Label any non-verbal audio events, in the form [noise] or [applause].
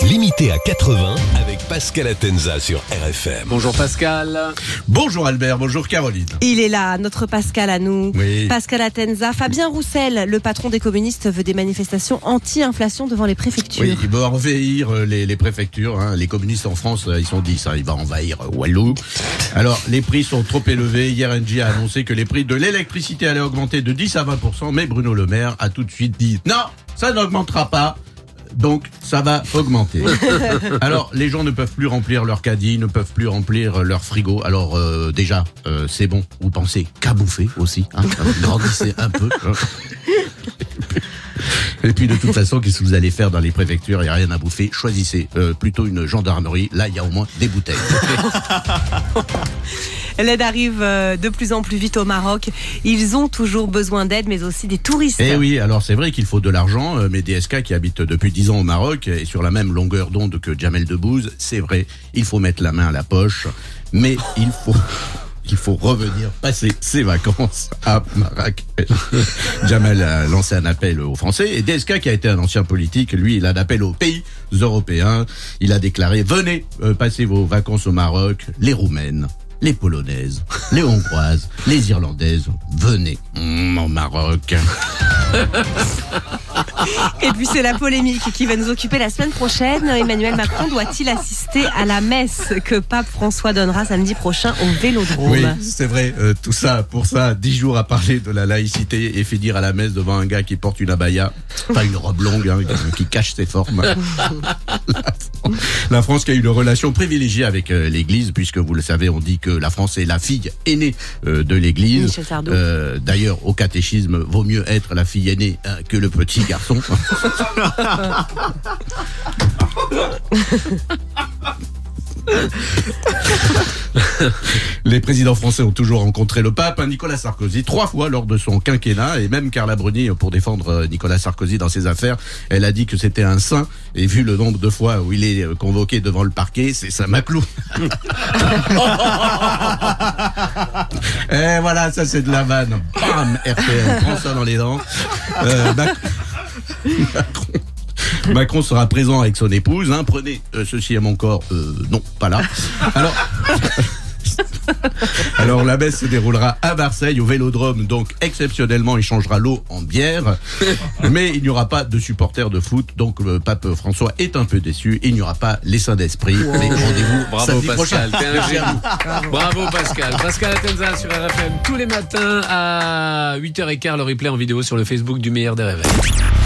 Limité à 80 avec Pascal Atenza sur RFM. Bonjour Pascal. Bonjour Albert, bonjour Caroline. Il est là, notre Pascal à nous. Oui. Pascal Atenza. Fabien Roussel, le patron des communistes, veut des manifestations anti-inflation devant les préfectures. Oui, il va envahir euh, les, les préfectures. hein. Les communistes en France, euh, ils sont dit ça, il va envahir euh, Walou. Alors, les prix sont trop élevés. Hier, Engie a annoncé que les prix de l'électricité allaient augmenter de 10 à 20%, mais Bruno Le Maire a tout de suite dit non, ça n'augmentera pas. Donc, ça va augmenter. [laughs] Alors, les gens ne peuvent plus remplir leur caddie, ne peuvent plus remplir euh, leur frigo. Alors, euh, déjà, euh, c'est bon. Vous pensez qu'à bouffer aussi. Hein, grandissez un peu. [laughs] Et puis de toute façon, qu'est-ce que vous allez faire dans les préfectures? Il n'y a rien à bouffer. Choisissez euh, plutôt une gendarmerie. Là, il y a au moins des bouteilles. [laughs] L'aide arrive euh, de plus en plus vite au Maroc. Ils ont toujours besoin d'aide, mais aussi des touristes. Eh oui, alors c'est vrai qu'il faut de l'argent, euh, mais DSK qui habite depuis 10 ans au Maroc est sur la même longueur d'onde que Jamel Debbouze. C'est vrai, il faut mettre la main à la poche, mais il faut... Il faut revenir passer ses vacances à Marrakech. [laughs] Jamel a lancé un appel aux Français et DSK qui a été un ancien politique, lui, il a un appel aux pays européens. Il a déclaré venez euh, passer vos vacances au Maroc, les Roumaines, les Polonaises, les Hongroises, les Irlandaises, venez mm, au Maroc. [laughs] Et puis c'est la polémique qui va nous occuper la semaine prochaine. Emmanuel Macron doit-il assister à la messe que Pape François donnera samedi prochain au Vélodrome Oui, c'est vrai. euh, tout ça, pour ça, dix jours à parler de la laïcité et finir à la messe devant un gars qui porte une abaya, pas une robe longue, hein, qui cache ses formes. [laughs] La France qui a eu une relation privilégiée avec euh, l'Église, puisque vous le savez, on dit que la France est la fille aînée euh, de l'Église. Euh, D'ailleurs, au catéchisme, vaut mieux être la fille aînée hein, que le petit garçon. [laughs] [laughs] [laughs] Les présidents français ont toujours rencontré le pape, hein, Nicolas Sarkozy, trois fois lors de son quinquennat, et même Carla Bruni, pour défendre euh, Nicolas Sarkozy dans ses affaires, elle a dit que c'était un saint, et vu le nombre de fois où il est euh, convoqué devant le parquet, c'est ça maclou. [laughs] et voilà, ça c'est de la vanne. Bam, RTL, prends ça dans les dents. Euh, Mac- Macron. [laughs] [laughs] Macron sera présent avec son épouse. Hein. Prenez euh, ceci à mon corps. Euh, non, pas là. Alors. [laughs] Alors la messe se déroulera à Marseille au Vélodrome, donc exceptionnellement il changera l'eau en bière, mais il n'y aura pas de supporters de foot, donc le pape François est un peu déçu, il n'y aura pas les saints d'esprit, mais rendez-vous Bravo Pascal, vous. Bravo Pascal. Pascal Atenza sur RFM tous les matins à 8h15, le replay en vidéo sur le Facebook du meilleur des réveils.